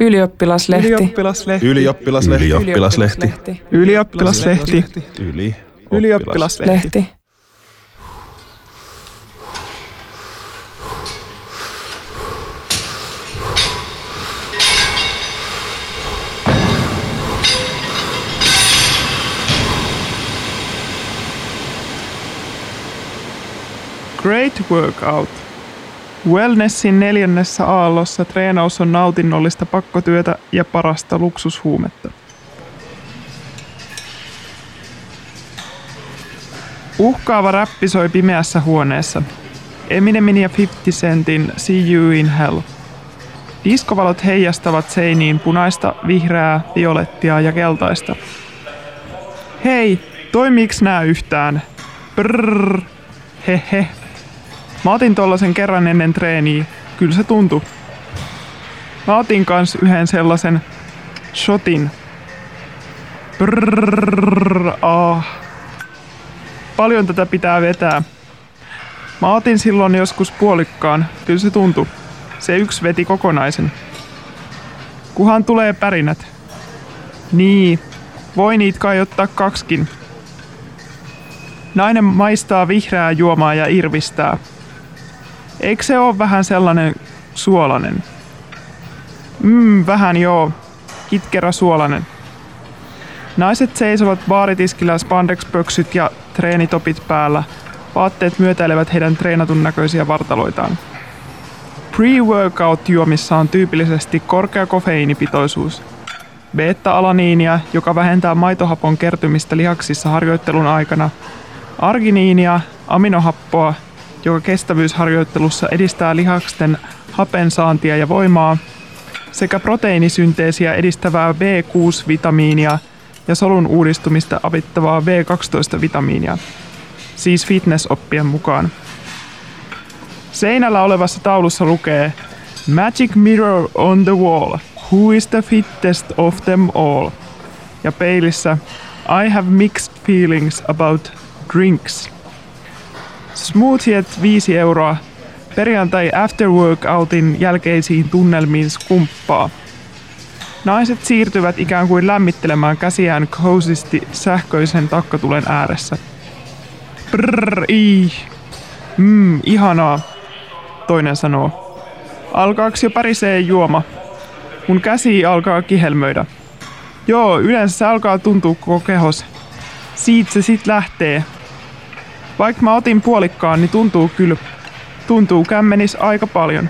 Ylioppilaslehti. Ylioppilaslehti. Ylioppilaslehti. Ylioppilaslehti. Ylioppilaslehti. Yli. Ylioppilaslehti. Lehti. Great workout. Wellnessin neljännessä aallossa treenaus on nautinnollista pakkotyötä ja parasta luksushuumetta. Uhkaava räppi soi pimeässä huoneessa. Eminemin ja 50 Centin See You in Hell. Diskovalot heijastavat seiniin punaista, vihreää, violettia ja keltaista. Hei, toimiiks nää yhtään? Brrr. Hehe. Mä otin tollasen kerran ennen treeniä. Kyllä se tuntui. Mä otin kans yhden sellaisen shotin. Brrrr, ah. Paljon tätä pitää vetää. Mä otin silloin joskus puolikkaan. Kyllä se tuntui. Se yksi veti kokonaisen. Kuhan tulee pärinät. Niin, voi niitä kai ottaa kaksikin. Nainen maistaa vihreää juomaa ja irvistää. Eikö se ole vähän sellainen suolainen? Mmm, vähän joo. Kitkerä suolainen. Naiset seisovat baaritiskillä spandex-pöksyt ja treenitopit päällä. Vaatteet myötäilevät heidän treenatun näköisiä vartaloitaan. Pre-workout juomissa on tyypillisesti korkea kofeiinipitoisuus. Beta-alaniinia, joka vähentää maitohapon kertymistä lihaksissa harjoittelun aikana. Arginiinia, aminohappoa, joka kestävyysharjoittelussa edistää lihaksten hapensaantia ja voimaa, sekä proteiinisynteesiä edistävää B6-vitamiinia ja solun uudistumista avittavaa B12-vitamiinia, siis fitnessoppien mukaan. Seinällä olevassa taulussa lukee Magic Mirror on the wall, who is the fittest of them all? Ja peilissä I have mixed feelings about drinks. Smoothiet 5 euroa. Perjantai after workoutin jälkeisiin tunnelmiin skumppaa. Naiset siirtyvät ikään kuin lämmittelemään käsiään cozisti sähköisen takkatulen ääressä. Brrr, ii. Mmm, ihanaa, toinen sanoo. Alkaaks jo pärisee juoma? Mun käsi alkaa kihelmöidä. Joo, yleensä se alkaa tuntua koko kehos. Siitä se sit lähtee, vaikka mä otin puolikkaan, niin tuntuu kyllä, tuntuu kämmenis aika paljon.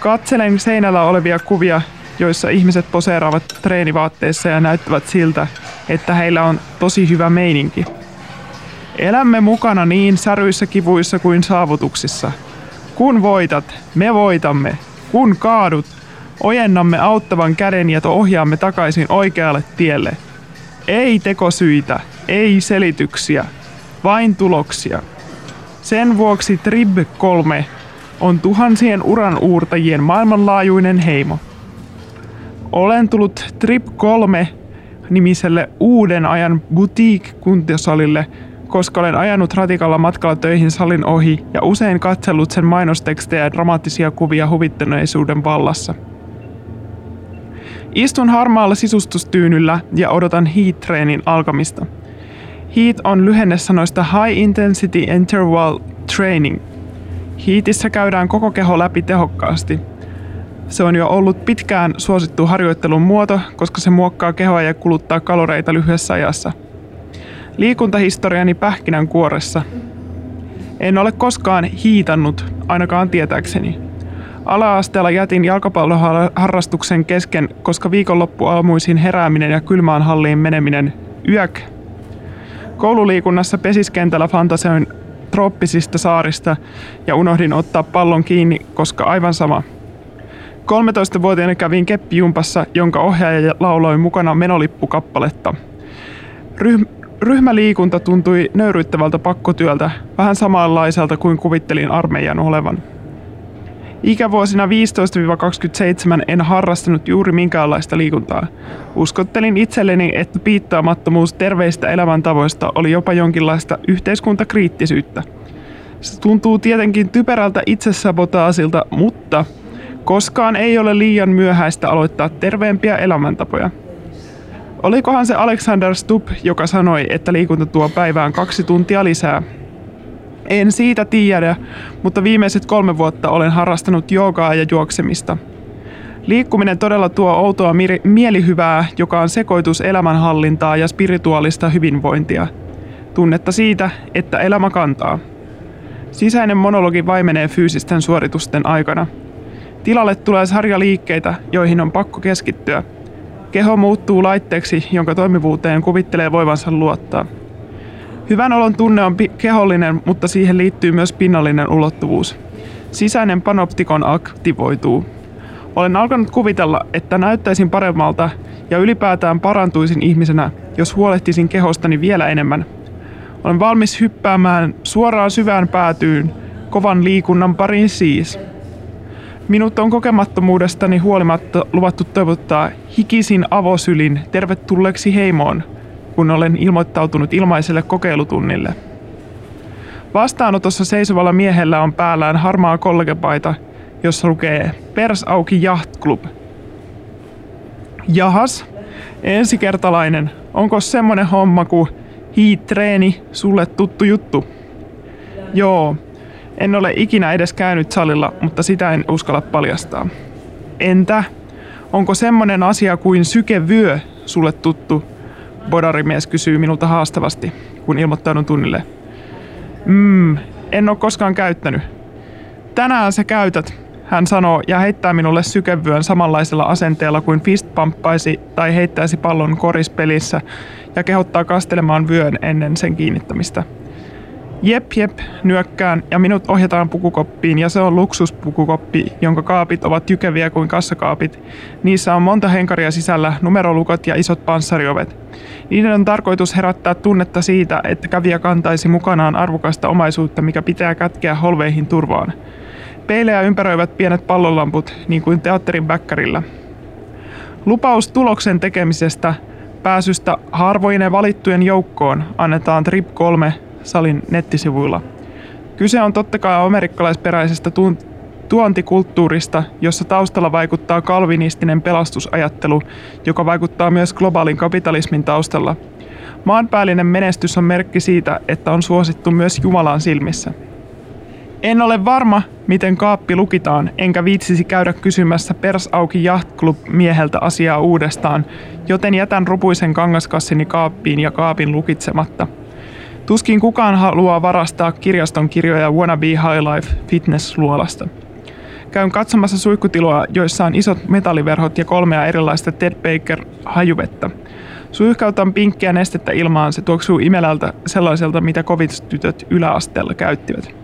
Katselen seinällä olevia kuvia, joissa ihmiset poseeraavat treenivaatteissa ja näyttävät siltä, että heillä on tosi hyvä meininki. Elämme mukana niin säryissä kivuissa kuin saavutuksissa. Kun voitat, me voitamme. Kun kaadut, ojennamme auttavan käden ja ohjaamme takaisin oikealle tielle. Ei tekosyitä, ei selityksiä, vain tuloksia. Sen vuoksi Trib 3 on tuhansien uran uurtajien maailmanlaajuinen heimo. Olen tullut Trip 3 nimiselle uuden ajan boutique-kuntosalille, koska olen ajanut ratikalla matkalla töihin salin ohi ja usein katsellut sen mainostekstejä ja dramaattisia kuvia huvittuneisuuden vallassa. Istun harmaalla sisustustyynyllä ja odotan heat-treenin alkamista – HEAT on lyhenne sanoista High Intensity Interval Training. HEATissä käydään koko keho läpi tehokkaasti. Se on jo ollut pitkään suosittu harjoittelun muoto, koska se muokkaa kehoa ja kuluttaa kaloreita lyhyessä ajassa. Liikuntahistoriani pähkinän kuoressa. En ole koskaan hiitannut, ainakaan tietääkseni. Ala-asteella jätin jalkapalloharrastuksen kesken, koska viikonloppuaamuisin herääminen ja kylmään halliin meneminen yök Koululiikunnassa pesiskentällä fantaseoin trooppisista saarista ja unohdin ottaa pallon kiinni, koska aivan sama. 13-vuotiaana kävin keppijumpassa, jonka ohjaaja lauloi mukana menolippukappaletta. Ryh- ryhmäliikunta tuntui nöyryyttävältä pakkotyöltä, vähän samanlaiselta kuin kuvittelin armeijan olevan. Ikävuosina 15-27 en harrastanut juuri minkäänlaista liikuntaa. Uskottelin itselleni, että piittaamattomuus terveistä elämäntavoista oli jopa jonkinlaista yhteiskuntakriittisyyttä. Se tuntuu tietenkin typerältä itsesabotaasilta, mutta Koskaan ei ole liian myöhäistä aloittaa terveempiä elämäntapoja. Olikohan se Alexander Stubb, joka sanoi, että liikunta tuo päivään kaksi tuntia lisää? En siitä tiedä, mutta viimeiset kolme vuotta olen harrastanut joogaa ja juoksemista. Liikkuminen todella tuo outoa mielihyvää, joka on sekoitus elämänhallintaa ja spirituaalista hyvinvointia. Tunnetta siitä, että elämä kantaa. Sisäinen monologi vaimenee fyysisten suoritusten aikana. Tilalle tulee sarja liikkeitä, joihin on pakko keskittyä. Keho muuttuu laitteeksi, jonka toimivuuteen kuvittelee voivansa luottaa. Hyvän olon tunne on kehollinen, mutta siihen liittyy myös pinnallinen ulottuvuus. Sisäinen panoptikon aktivoituu. Olen alkanut kuvitella, että näyttäisin paremmalta ja ylipäätään parantuisin ihmisenä, jos huolehtisin kehostani vielä enemmän. Olen valmis hyppäämään suoraan syvään päätyyn, kovan liikunnan pariin siis. Minut on kokemattomuudestani huolimatta luvattu toivottaa hikisin avosylin tervetulleeksi heimoon, kun olen ilmoittautunut ilmaiselle kokeilutunnille. Vastaanotossa seisovalla miehellä on päällään harmaa kollegepaita, jossa lukee Pers auki Yacht Club. Jahas, ensikertalainen, onko semmonen homma kuin hiit-treeni sulle tuttu juttu? Joo, en ole ikinä edes käynyt salilla, mutta sitä en uskalla paljastaa. Entä? Onko semmonen asia kuin sykevyö sulle tuttu? Bodarimies kysyy minulta haastavasti, kun ilmoittaudun tunnille. Mmm, en ole koskaan käyttänyt. Tänään sä käytät, hän sanoo ja heittää minulle sykevyön samanlaisella asenteella kuin fist pamppaisi tai heittäisi pallon korispelissä ja kehottaa kastelemaan vyön ennen sen kiinnittämistä. Jep, jep, nyökkään ja minut ohjataan pukukoppiin ja se on luksuspukukoppi, jonka kaapit ovat jykeviä kuin kassakaapit. Niissä on monta henkaria sisällä, numerolukot ja isot panssariovet. Niiden on tarkoitus herättää tunnetta siitä, että kävijä kantaisi mukanaan arvokasta omaisuutta, mikä pitää kätkeä holveihin turvaan. Peilejä ympäröivät pienet pallolamput, niin kuin teatterin väkkärillä. Lupaus tuloksen tekemisestä, pääsystä harvoinen valittujen joukkoon annetaan Trip 3 salin nettisivuilla. Kyse on totta kai amerikkalaisperäisestä tuontikulttuurista, jossa taustalla vaikuttaa kalvinistinen pelastusajattelu, joka vaikuttaa myös globaalin kapitalismin taustalla. Maanpäällinen menestys on merkki siitä, että on suosittu myös Jumalan silmissä. En ole varma, miten kaappi lukitaan, enkä viitsisi käydä kysymässä Pers Auki Yacht Club mieheltä asiaa uudestaan, joten jätän rupuisen kangaskassini kaappiin ja kaapin lukitsematta – Tuskin kukaan haluaa varastaa kirjaston kirjoja Wannabe High Life Fitness-luolasta. Käyn katsomassa suihkutiloa, joissa on isot metalliverhot ja kolmea erilaista Ted Baker hajuvettä. Suihkautan pinkkiä nestettä ilmaan, se tuoksuu imelältä sellaiselta, mitä kovit-tytöt yläasteella käyttivät.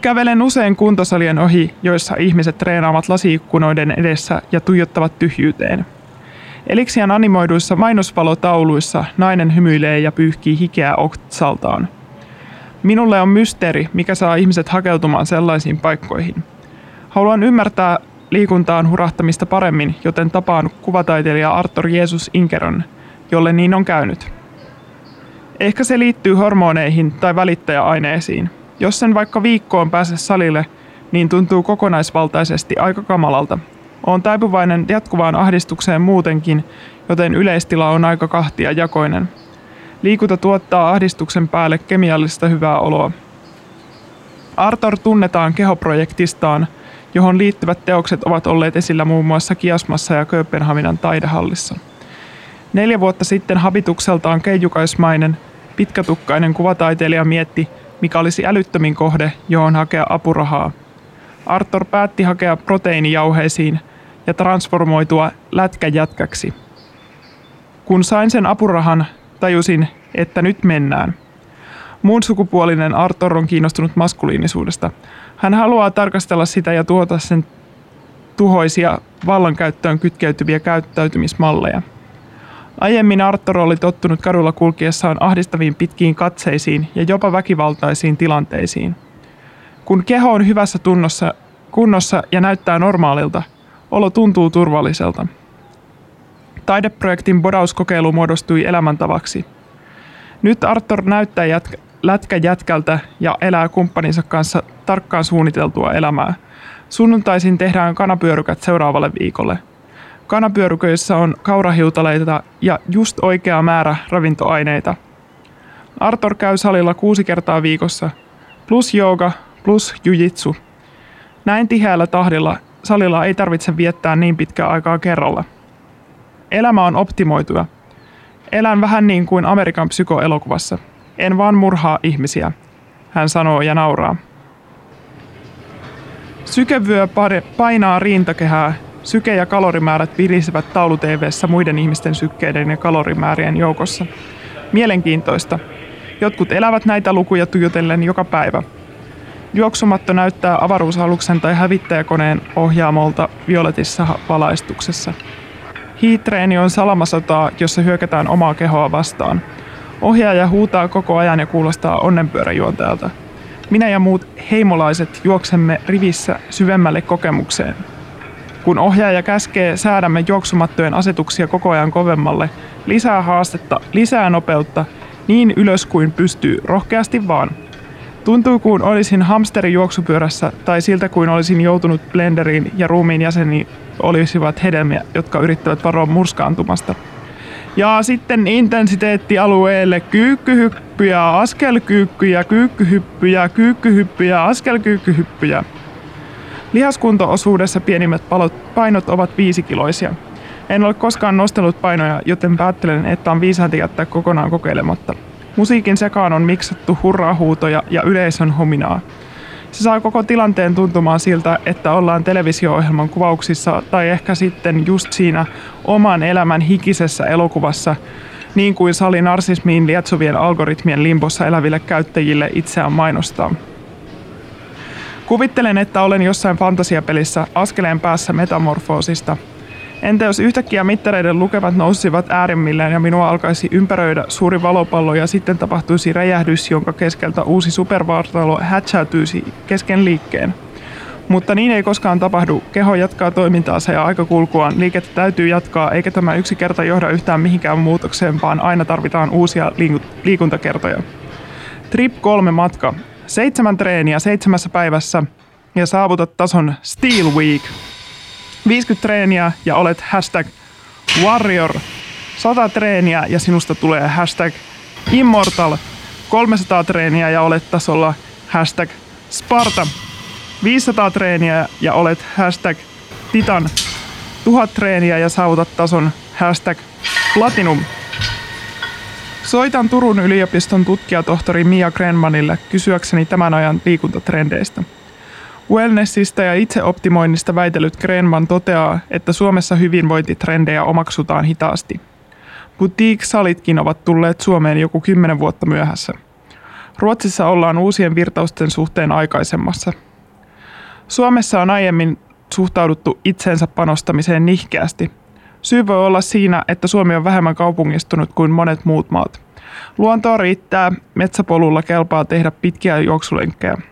Kävelen usein kuntosalien ohi, joissa ihmiset treenaavat lasiikkunoiden edessä ja tuijottavat tyhjyyteen – Eliksian animoiduissa mainosvalotauluissa nainen hymyilee ja pyyhkii hikeä oksaltaan. Minulle on mysteeri, mikä saa ihmiset hakeutumaan sellaisiin paikkoihin. Haluan ymmärtää liikuntaan hurahtamista paremmin, joten tapaan kuvataiteilija Arthur Jeesus Inkeron, jolle niin on käynyt. Ehkä se liittyy hormoneihin tai välittäjäaineisiin. Jos sen vaikka viikkoon pääse salille, niin tuntuu kokonaisvaltaisesti aika kamalalta on taipuvainen jatkuvaan ahdistukseen muutenkin, joten yleistila on aika kahtia jakoinen. Liikunta tuottaa ahdistuksen päälle kemiallista hyvää oloa. Arthur tunnetaan kehoprojektistaan, johon liittyvät teokset ovat olleet esillä muun muassa Kiasmassa ja Kööpenhaminan taidehallissa. Neljä vuotta sitten habitukseltaan keijukaismainen, pitkätukkainen kuvataiteilija mietti, mikä olisi älyttömin kohde, johon hakea apurahaa. Arthur päätti hakea proteiinijauheisiin – ja transformoitua lätkäjätkäksi. Kun sain sen apurahan, tajusin, että nyt mennään. Muun sukupuolinen Arthur on kiinnostunut maskuliinisuudesta. Hän haluaa tarkastella sitä ja tuota sen tuhoisia vallankäyttöön kytkeytyviä käyttäytymismalleja. Aiemmin Arthur oli tottunut kadulla kulkiessaan ahdistaviin pitkiin katseisiin ja jopa väkivaltaisiin tilanteisiin. Kun keho on hyvässä tunnossa, kunnossa ja näyttää normaalilta, Olo tuntuu turvalliselta. Taideprojektin bodauskokeilu muodostui elämäntavaksi. Nyt Arthur näyttää jätkä, lätkä jätkältä ja elää kumppaninsa kanssa tarkkaan suunniteltua elämää. Sunnuntaisin tehdään kanapyörykät seuraavalle viikolle. Kanapyöryköissä on kaurahiutaleita ja just oikea määrä ravintoaineita. Arthur käy salilla kuusi kertaa viikossa, plus jooga, plus jujitsu. Näin tiheällä tahdilla salilla ei tarvitse viettää niin pitkää aikaa kerralla. Elämä on optimoituja. Elän vähän niin kuin Amerikan psykoelokuvassa. En vaan murhaa ihmisiä, hän sanoo ja nauraa. Sykevyö painaa rintakehää. Syke- ja kalorimäärät virisevät taulu muiden ihmisten sykkeiden ja kalorimäärien joukossa. Mielenkiintoista. Jotkut elävät näitä lukuja tuijotellen joka päivä. Juoksumatto näyttää avaruusaluksen tai hävittäjäkoneen ohjaamolta violetissa valaistuksessa. Hiitreeni on salamasotaa, jossa hyökätään omaa kehoa vastaan. Ohjaaja huutaa koko ajan ja kuulostaa onnenpyöräjuontajalta. Minä ja muut heimolaiset juoksemme rivissä syvemmälle kokemukseen. Kun ohjaaja käskee, säädämme juoksumattojen asetuksia koko ajan kovemmalle. Lisää haastetta, lisää nopeutta, niin ylös kuin pystyy, rohkeasti vaan. Tuntuu kuin olisin hamsteri juoksupyörässä tai siltä kuin olisin joutunut blenderiin ja ruumiin jäseni olisivat hedelmiä, jotka yrittävät varoa murskaantumasta. Ja sitten intensiteettialueelle kyykkyhyppyjä, askelkyykkyjä, kyykkyhyppyjä, kyykkyhyppyjä, askelkyykkyhyppyjä. Lihaskunto-osuudessa pienimmät palot, painot ovat viisikiloisia. En ole koskaan nostellut painoja, joten päättelen, että on viisainta jättää kokonaan kokeilematta. Musiikin sekaan on miksattu hurraahuutoja ja yleisön hominaa. Se saa koko tilanteen tuntumaan siltä, että ollaan televisio-ohjelman kuvauksissa tai ehkä sitten just siinä oman elämän hikisessä elokuvassa, niin kuin sali narsismiin lietsovien algoritmien limbossa eläville käyttäjille itseään mainostaa. Kuvittelen, että olen jossain fantasiapelissä askeleen päässä metamorfoosista – Entä jos yhtäkkiä mittareiden lukevat nousisivat äärimmilleen ja minua alkaisi ympäröidä suuri valopallo ja sitten tapahtuisi räjähdys, jonka keskeltä uusi supervartalo hätsäytyisi kesken liikkeen? Mutta niin ei koskaan tapahdu. Keho jatkaa toimintaansa ja aikakulkuaan. Liikettä täytyy jatkaa, eikä tämä yksi kerta johda yhtään mihinkään muutokseen, vaan aina tarvitaan uusia liikuntakertoja. Trip 3 matka. Seitsemän treeniä seitsemässä päivässä ja saavutat tason Steel Week. 50 treeniä ja olet hashtag warrior. 100 treeniä ja sinusta tulee hashtag immortal. 300 treeniä ja olet tasolla hashtag Sparta. 500 treeniä ja olet hashtag Titan. 1000 treeniä ja saavutat tason hashtag Platinum. Soitan Turun yliopiston tutkijatohtori Mia Grenmanille kysyäkseni tämän ajan liikuntatrendeistä. Wellnessista ja itseoptimoinnista väitellyt Grenman toteaa, että Suomessa hyvinvointitrendejä omaksutaan hitaasti. Boutique-salitkin ovat tulleet Suomeen joku kymmenen vuotta myöhässä. Ruotsissa ollaan uusien virtausten suhteen aikaisemmassa. Suomessa on aiemmin suhtauduttu itsensä panostamiseen nihkeästi. Syy voi olla siinä, että Suomi on vähemmän kaupungistunut kuin monet muut maat. Luontoa riittää, metsäpolulla kelpaa tehdä pitkiä juoksulenkkejä –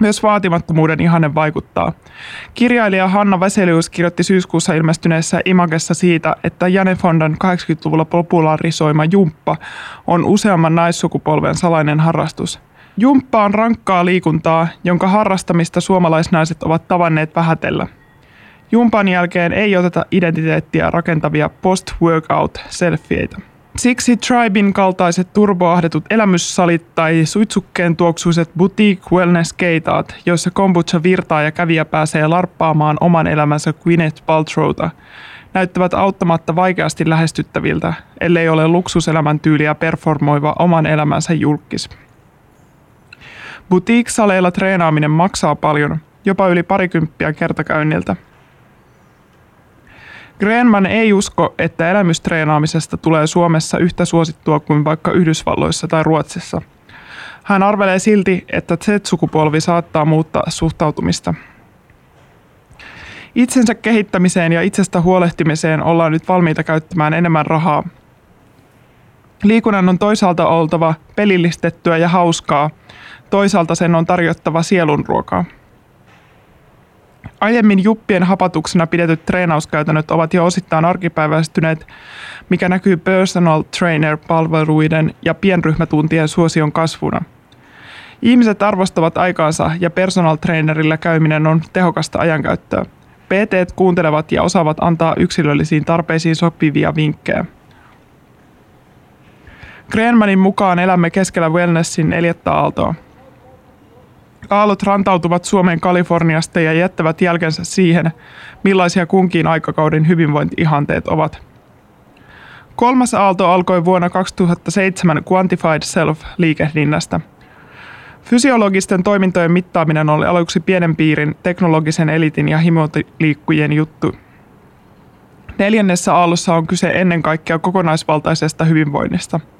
myös vaatimattomuuden ihanne vaikuttaa. Kirjailija Hanna Veselius kirjoitti syyskuussa ilmestyneessä Imagessa siitä, että Jane Fondan 80-luvulla popularisoima jumppa on useamman naissukupolven salainen harrastus. Jumppa on rankkaa liikuntaa, jonka harrastamista suomalaisnaiset ovat tavanneet vähätellä. Jumpan jälkeen ei oteta identiteettiä rakentavia post-workout-selfieitä. Siksi Tribein kaltaiset turboahdetut elämyssalit tai suitsukkeen tuoksuiset boutique wellness keitaat, joissa kombucha virtaa ja kävijä pääsee larppaamaan oman elämänsä Gwyneth Paltrowta, näyttävät auttamatta vaikeasti lähestyttäviltä, ellei ole luksuselämän tyyliä performoiva oman elämänsä julkis. Boutique-saleilla treenaaminen maksaa paljon, jopa yli parikymppiä kertakäynniltä – Grenman ei usko, että elämystreenaamisesta tulee Suomessa yhtä suosittua kuin vaikka Yhdysvalloissa tai Ruotsissa. Hän arvelee silti, että Z-sukupolvi saattaa muuttaa suhtautumista. Itsensä kehittämiseen ja itsestä huolehtimiseen ollaan nyt valmiita käyttämään enemmän rahaa. Liikunnan on toisaalta oltava pelillistettyä ja hauskaa, toisaalta sen on tarjottava sielunruokaa. Aiemmin juppien hapatuksena pidetyt treenauskäytännöt ovat jo osittain arkipäiväistyneet, mikä näkyy personal trainer-palveluiden ja pienryhmätuntien suosion kasvuna. Ihmiset arvostavat aikaansa ja personal trainerilla käyminen on tehokasta ajankäyttöä. PT kuuntelevat ja osaavat antaa yksilöllisiin tarpeisiin sopivia vinkkejä. Grenmanin mukaan elämme keskellä wellnessin neljättä aaltoa. Aallot rantautuvat Suomen Kaliforniasta ja jättävät jälkensä siihen, millaisia kunkin aikakauden hyvinvointiihanteet ovat. Kolmas aalto alkoi vuonna 2007 Quantified Self-liikehdinnästä. Fysiologisten toimintojen mittaaminen oli aluksi pienen piirin, teknologisen elitin ja himotiliikkujien juttu. Neljännessä aallossa on kyse ennen kaikkea kokonaisvaltaisesta hyvinvoinnista –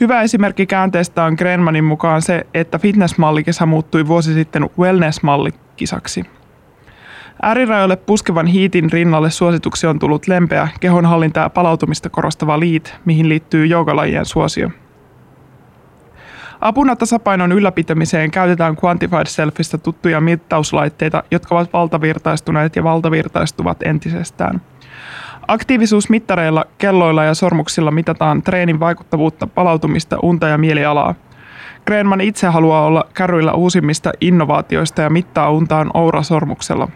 Hyvä esimerkki käänteestä on Grenmanin mukaan se, että fitnessmallikisa muuttui vuosi sitten wellness-mallikisaksi. Äärirajoille puskevan hiitin rinnalle suosituksi on tullut lempeä, kehonhallintaa ja palautumista korostava liit, mihin liittyy joogalajien suosio. Apuna tasapainon ylläpitämiseen käytetään Quantified Selfistä tuttuja mittauslaitteita, jotka ovat valtavirtaistuneet ja valtavirtaistuvat entisestään – Aktiivisuusmittareilla, kelloilla ja sormuksilla mitataan treenin vaikuttavuutta, palautumista, unta ja mielialaa. Greenman itse haluaa olla kärryillä uusimmista innovaatioista ja mittaa untaan Oura-sormuksella.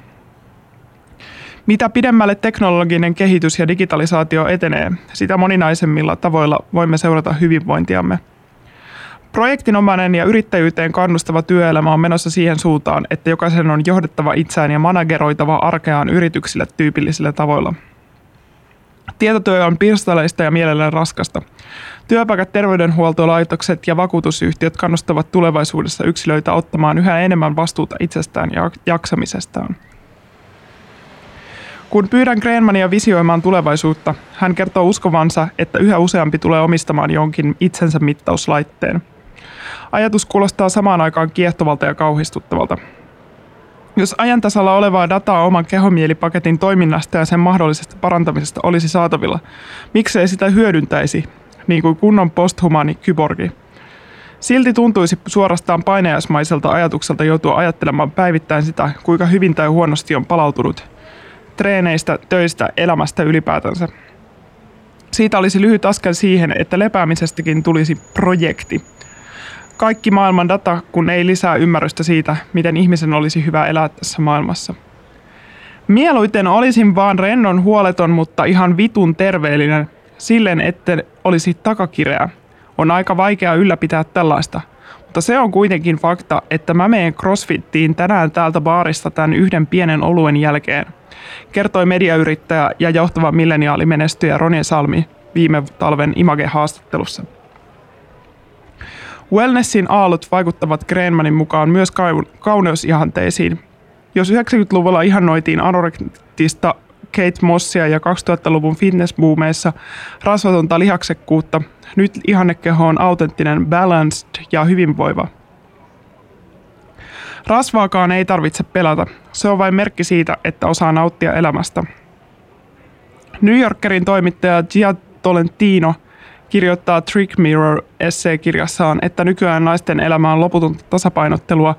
Mitä pidemmälle teknologinen kehitys ja digitalisaatio etenee, sitä moninaisemmilla tavoilla voimme seurata hyvinvointiamme. Projektinomainen ja yrittäjyyteen kannustava työelämä on menossa siihen suuntaan, että jokaisen on johdettava itseään ja manageroitava arkeaan yrityksille tyypillisillä tavoilla – Tietotyö on pirstaleista ja mielellään raskasta. Työpaikat, terveydenhuoltolaitokset ja vakuutusyhtiöt kannustavat tulevaisuudessa yksilöitä ottamaan yhä enemmän vastuuta itsestään ja jaksamisestaan. Kun pyydän Greenmania visioimaan tulevaisuutta, hän kertoo uskovansa, että yhä useampi tulee omistamaan jonkin itsensä mittauslaitteen. Ajatus kuulostaa samaan aikaan kiehtovalta ja kauhistuttavalta. Jos ajantasalla olevaa dataa oman kehomielipaketin toiminnasta ja sen mahdollisesta parantamisesta olisi saatavilla, miksei sitä hyödyntäisi, niin kuin kunnon posthumaani kyborgi? Silti tuntuisi suorastaan painajaismaiselta ajatukselta joutua ajattelemaan päivittäin sitä, kuinka hyvin tai huonosti on palautunut treeneistä, töistä, elämästä ylipäätänsä. Siitä olisi lyhyt askel siihen, että lepäämisestäkin tulisi projekti – kaikki maailman data, kun ei lisää ymmärrystä siitä, miten ihmisen olisi hyvä elää tässä maailmassa. Mieluiten olisin vaan rennon huoleton, mutta ihan vitun terveellinen, silleen että olisi takakireä. On aika vaikea ylläpitää tällaista. Mutta se on kuitenkin fakta, että mä menen crossfittiin tänään täältä baarista tämän yhden pienen oluen jälkeen, kertoi mediayrittäjä ja johtava milleniaalimenestyjä Ronja Salmi viime talven Image-haastattelussa. Wellnessin aallot vaikuttavat Greenmanin mukaan myös kauneusihanteisiin. Jos 90-luvulla ihannoitiin anorektista Kate Mossia ja 2000-luvun fitnessboomeissa rasvatonta lihaksekkuutta, nyt ihannekeho on autenttinen, balanced ja hyvinvoiva. Rasvaakaan ei tarvitse pelata. Se on vain merkki siitä, että osaa nauttia elämästä. New Yorkerin toimittaja Gia Tolentino – kirjoittaa Trick Mirror esseekirjassaan, että nykyään naisten elämä on loputonta tasapainottelua.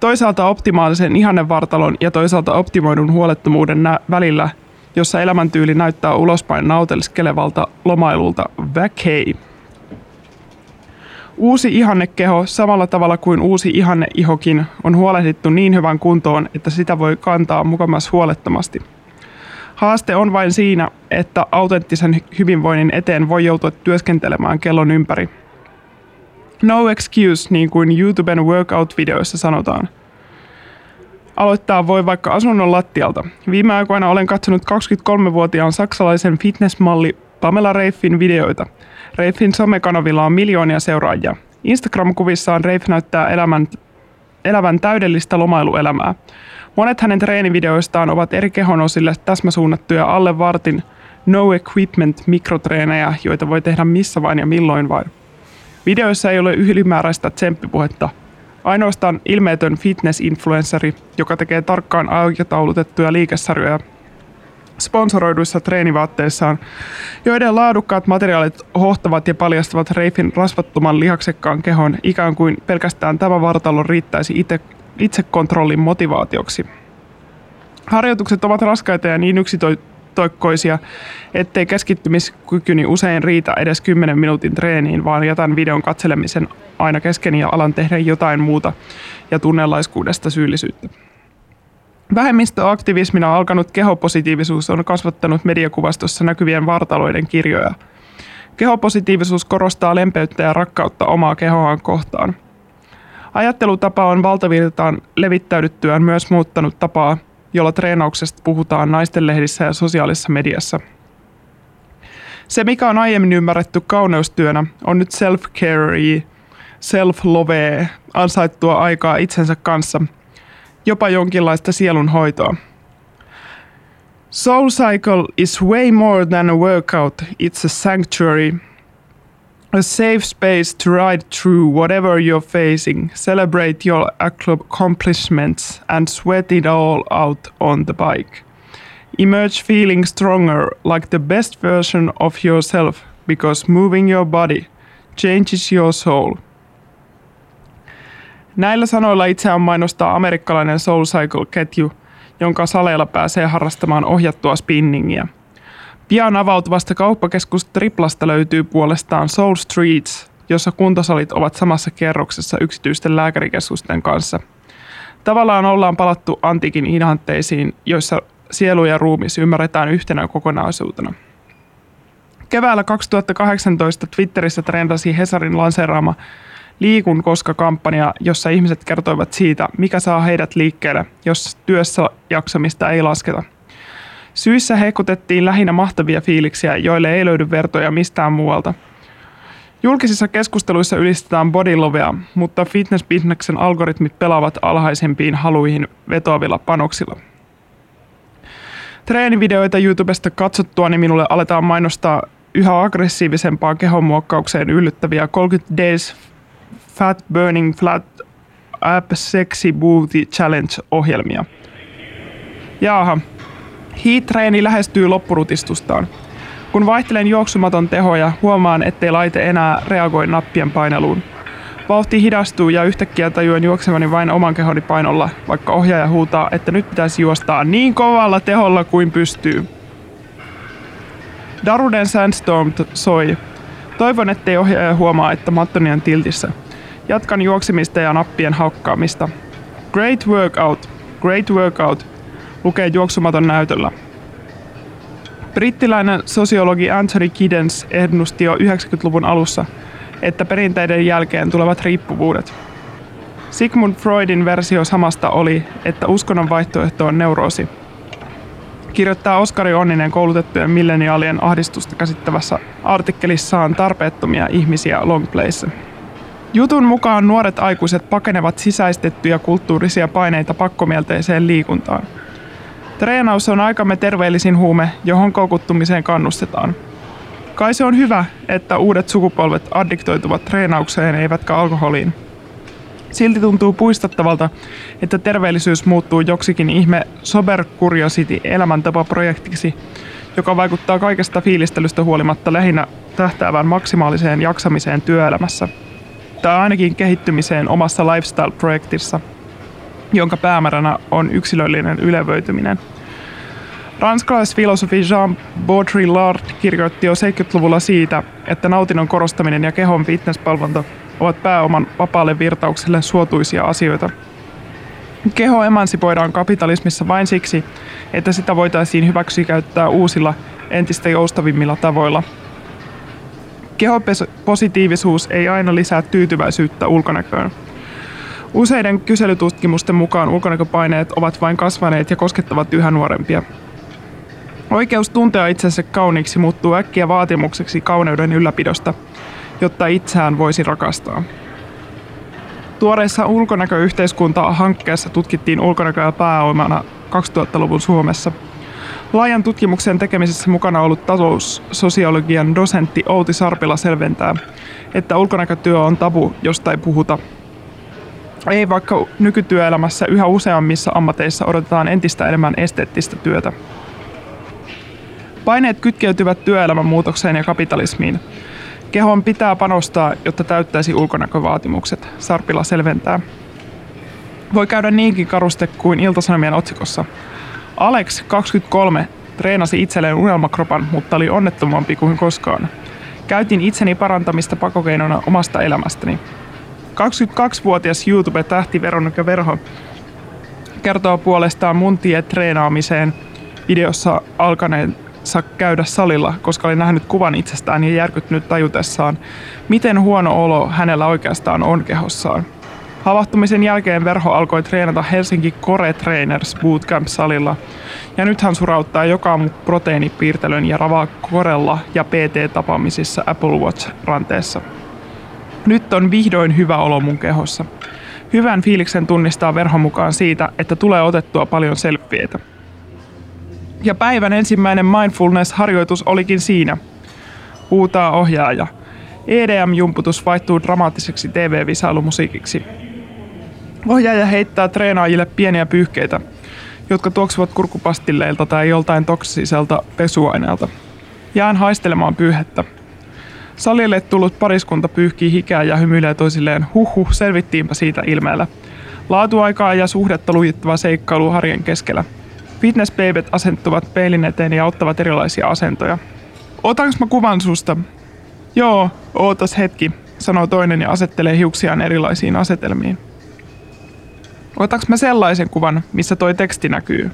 Toisaalta optimaalisen ihannevartalon ja toisaalta optimoidun huolettomuuden nä- välillä, jossa elämäntyyli näyttää ulospäin nauteliskelevalta lomailulta. Väkei. Uusi ihannekeho, samalla tavalla kuin uusi ihanneihokin, on huolehdittu niin hyvän kuntoon, että sitä voi kantaa mukamas huolettomasti – Haaste on vain siinä, että autenttisen hyvinvoinnin eteen voi joutua työskentelemään kellon ympäri. No excuse, niin kuin YouTuben workout-videoissa sanotaan. Aloittaa voi vaikka asunnon lattialta. Viime aikoina olen katsonut 23-vuotiaan saksalaisen fitnessmalli Pamela Reiffin videoita. Reiffin somekanavilla on miljoonia seuraajia. Instagram-kuvissaan Reiff näyttää elämän, elävän täydellistä lomailuelämää. Monet hänen treenivideoistaan ovat eri kehonosille täsmäsuunnattuja alle vartin no equipment mikrotreenejä, joita voi tehdä missä vain ja milloin vain. Videoissa ei ole ylimääräistä tsemppipuhetta. Ainoastaan ilmeetön fitness-influenceri, joka tekee tarkkaan aikataulutettuja liikesarjoja sponsoroiduissa treenivaatteissaan, joiden laadukkaat materiaalit hohtavat ja paljastavat Reifin rasvattoman lihaksekkaan kehon ikään kuin pelkästään tämä vartalo riittäisi itse itsekontrollin motivaatioksi. Harjoitukset ovat raskaita ja niin toikkoisia, ettei keskittymiskykyni usein riitä edes 10 minuutin treeniin, vaan jätän videon katselemisen aina kesken ja alan tehdä jotain muuta ja tunnelaiskuudesta syyllisyyttä. Vähemmistöaktivismina alkanut kehopositiivisuus on kasvattanut mediakuvastossa näkyvien vartaloiden kirjoja. Kehopositiivisuus korostaa lempeyttä ja rakkautta omaa kehoaan kohtaan. Ajattelutapa on valtavirtaan levittäydyttyään myös muuttanut tapaa, jolla treenauksesta puhutaan naisten lehdissä ja sosiaalisessa mediassa. Se, mikä on aiemmin ymmärretty kauneustyönä, on nyt self-care, self-love, ansaittua aikaa itsensä kanssa – jopa jonkinlaista sielunhoitoa. Soul Cycle is way more than a workout, it's a sanctuary. A safe space to ride through whatever you're facing, celebrate your accomplishments, and sweat it all out on the bike. Emerge feeling stronger, like the best version of yourself, because moving your body changes your soul. Näillä sanoilla itseään mainostaa amerikkalainen Soul Cycle-ketju, jonka saleilla pääsee harrastamaan ohjattua spinningiä. Pian avautuvasta kauppakeskus Triplasta löytyy puolestaan Soul Streets, jossa kuntosalit ovat samassa kerroksessa yksityisten lääkärikeskusten kanssa. Tavallaan ollaan palattu antiikin ihanteisiin, joissa sielu ja ruumis ymmärretään yhtenä kokonaisuutena. Keväällä 2018 Twitterissä trendasi Hesarin lanseeraama Liikun koska-kampanja, jossa ihmiset kertoivat siitä, mikä saa heidät liikkeelle, jos työssä jaksamista ei lasketa. Syissä hekutettiin lähinnä mahtavia fiiliksiä, joille ei löydy vertoja mistään muualta. Julkisissa keskusteluissa ylistetään bodylovea, mutta fitnessbisneksen algoritmit pelaavat alhaisempiin haluihin vetoavilla panoksilla. Treenivideoita YouTubesta katsottua, niin minulle aletaan mainostaa yhä aggressiivisempaan kehonmuokkaukseen yllyttäviä 30 Days Fat Burning Flat App Sexy Booty Challenge-ohjelmia. Jaaha, Heat-treeni lähestyy loppurutistustaan. Kun vaihtelen juoksumaton tehoja, huomaan, ettei laite enää reagoi nappien paineluun. Vauhti hidastuu ja yhtäkkiä tajuan juoksevani vain oman kehoni painolla, vaikka ohjaaja huutaa, että nyt pitäisi juostaa niin kovalla teholla kuin pystyy. Daruden Sandstorm soi. Toivon, ettei ohjaaja huomaa, että mattoni on tiltissä. Jatkan juoksemista ja nappien haukkaamista. Great workout, great workout, lukee juoksumaton näytöllä. Brittiläinen sosiologi Anthony Giddens ennusti jo 90-luvun alussa, että perinteiden jälkeen tulevat riippuvuudet. Sigmund Freudin versio samasta oli, että uskonnon vaihtoehto on neuroosi. Kirjoittaa Oskari Onninen koulutettujen milleniaalien ahdistusta käsittävässä artikkelissaan tarpeettomia ihmisiä Longplayssa. Jutun mukaan nuoret aikuiset pakenevat sisäistettyjä kulttuurisia paineita pakkomielteiseen liikuntaan. Treenaus on aikamme terveellisin huume, johon koukuttumiseen kannustetaan. Kai se on hyvä, että uudet sukupolvet addiktoituvat treenaukseen eivätkä alkoholiin. Silti tuntuu puistattavalta, että terveellisyys muuttuu joksikin ihme Sober Curiosity elämäntapaprojektiksi, joka vaikuttaa kaikesta fiilistelystä huolimatta lähinnä tähtäävän maksimaaliseen jaksamiseen työelämässä – tai ainakin kehittymiseen omassa lifestyle-projektissa, jonka päämääränä on yksilöllinen ylevöityminen. Ranskalaisfilosofi Jean Baudrillard kirjoitti jo 70-luvulla siitä, että nautinnon korostaminen ja kehon fitnesspalvonta ovat pääoman vapaalle virtaukselle suotuisia asioita. Keho emansipoidaan kapitalismissa vain siksi, että sitä voitaisiin hyväksi käyttää uusilla, entistä joustavimmilla tavoilla – Kehopositiivisuus ei aina lisää tyytyväisyyttä ulkonäköön. Useiden kyselytutkimusten mukaan ulkonäköpaineet ovat vain kasvaneet ja koskettavat yhä nuorempia. Oikeus tuntea itsensä kauniiksi muuttuu äkkiä vaatimukseksi kauneuden ylläpidosta, jotta itseään voisi rakastaa. Tuoreessa ulkonäköyhteiskunta-hankkeessa tutkittiin ulkonäköä pääomana 2000-luvun Suomessa – Laajan tutkimuksen tekemisessä mukana ollut taloussosiologian dosentti Outi Sarpila selventää, että ulkonäkötyö on tabu, josta ei puhuta. Ei vaikka nykytyöelämässä yhä useammissa ammateissa odotetaan entistä enemmän esteettistä työtä. Paineet kytkeytyvät työelämän muutokseen ja kapitalismiin. Kehon pitää panostaa, jotta täyttäisi ulkonäkövaatimukset, Sarpila selventää. Voi käydä niinkin karuste kuin Iltasanomien otsikossa – Alex 23 Treenasi itselleen unelmakropan, mutta oli onnettomampi kuin koskaan. Käytin itseni parantamista pakokeinona omasta elämästäni. 22-vuotias YouTube-tähti Veronika Verho kertoo puolestaan mun tie treenaamiseen videossa alkaneensa käydä salilla, koska oli nähnyt kuvan itsestään ja järkyttynyt tajutessaan, miten huono olo hänellä oikeastaan on kehossaan. Havahtumisen jälkeen Verho alkoi treenata Helsinki Core Trainers Bootcamp-salilla, ja nyt hän surauttaa joka proteiinipiirtelön ja ravaa korella ja PT-tapaamisissa Apple Watch-ranteessa. Nyt on vihdoin hyvä olo mun kehossa. Hyvän fiiliksen tunnistaa Verho mukaan siitä, että tulee otettua paljon selfieitä. Ja päivän ensimmäinen mindfulness-harjoitus olikin siinä. Huutaa ohjaaja. EDM-jumputus vaihtuu dramaattiseksi TV-visailumusiikiksi. Ohjaaja heittää treenaajille pieniä pyyhkeitä, jotka tuoksuvat kurkupastilleilta tai joltain toksiselta pesuaineelta. Jään haistelemaan pyyhettä. Salille tullut pariskunta pyyhkii hikeä ja hymyilee toisilleen, huhhuh, selvittiinpä siitä ilmeellä. Laatuaikaa ja suhdetta lujittava seikkailu harjen keskellä. Fitnessbabet asettuvat peilin eteen ja ottavat erilaisia asentoja. Otanko mä kuvan susta? Joo, ootas hetki, sanoo toinen ja asettelee hiuksiaan erilaisiin asetelmiin. Otaks mä sellaisen kuvan, missä toi teksti näkyy?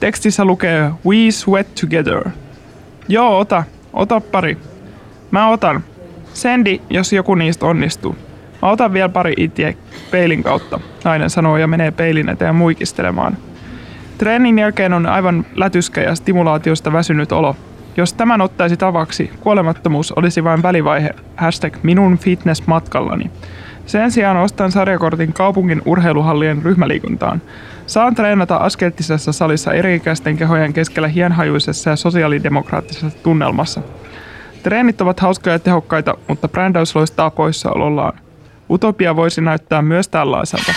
Tekstissä lukee We sweat together. Joo, ota. Ota pari. Mä otan. Sendi, jos joku niistä onnistuu. Mä otan vielä pari itse peilin kautta, nainen sanoo ja menee peilin eteen muikistelemaan. Treenin jälkeen on aivan lätyskä ja stimulaatiosta väsynyt olo. Jos tämän ottaisi tavaksi, kuolemattomuus olisi vain välivaihe. Hashtag minun fitness matkallani. Sen sijaan ostan sarjakortin kaupungin urheiluhallien ryhmäliikuntaan. Saan treenata askeltisessa salissa eri-ikäisten kehojen keskellä hienhajuisessa ja sosiaalidemokraattisessa tunnelmassa. Treenit ovat hauskoja ja tehokkaita, mutta brändäys loistaa poissaolollaan. Utopia voisi näyttää myös tällaiselta.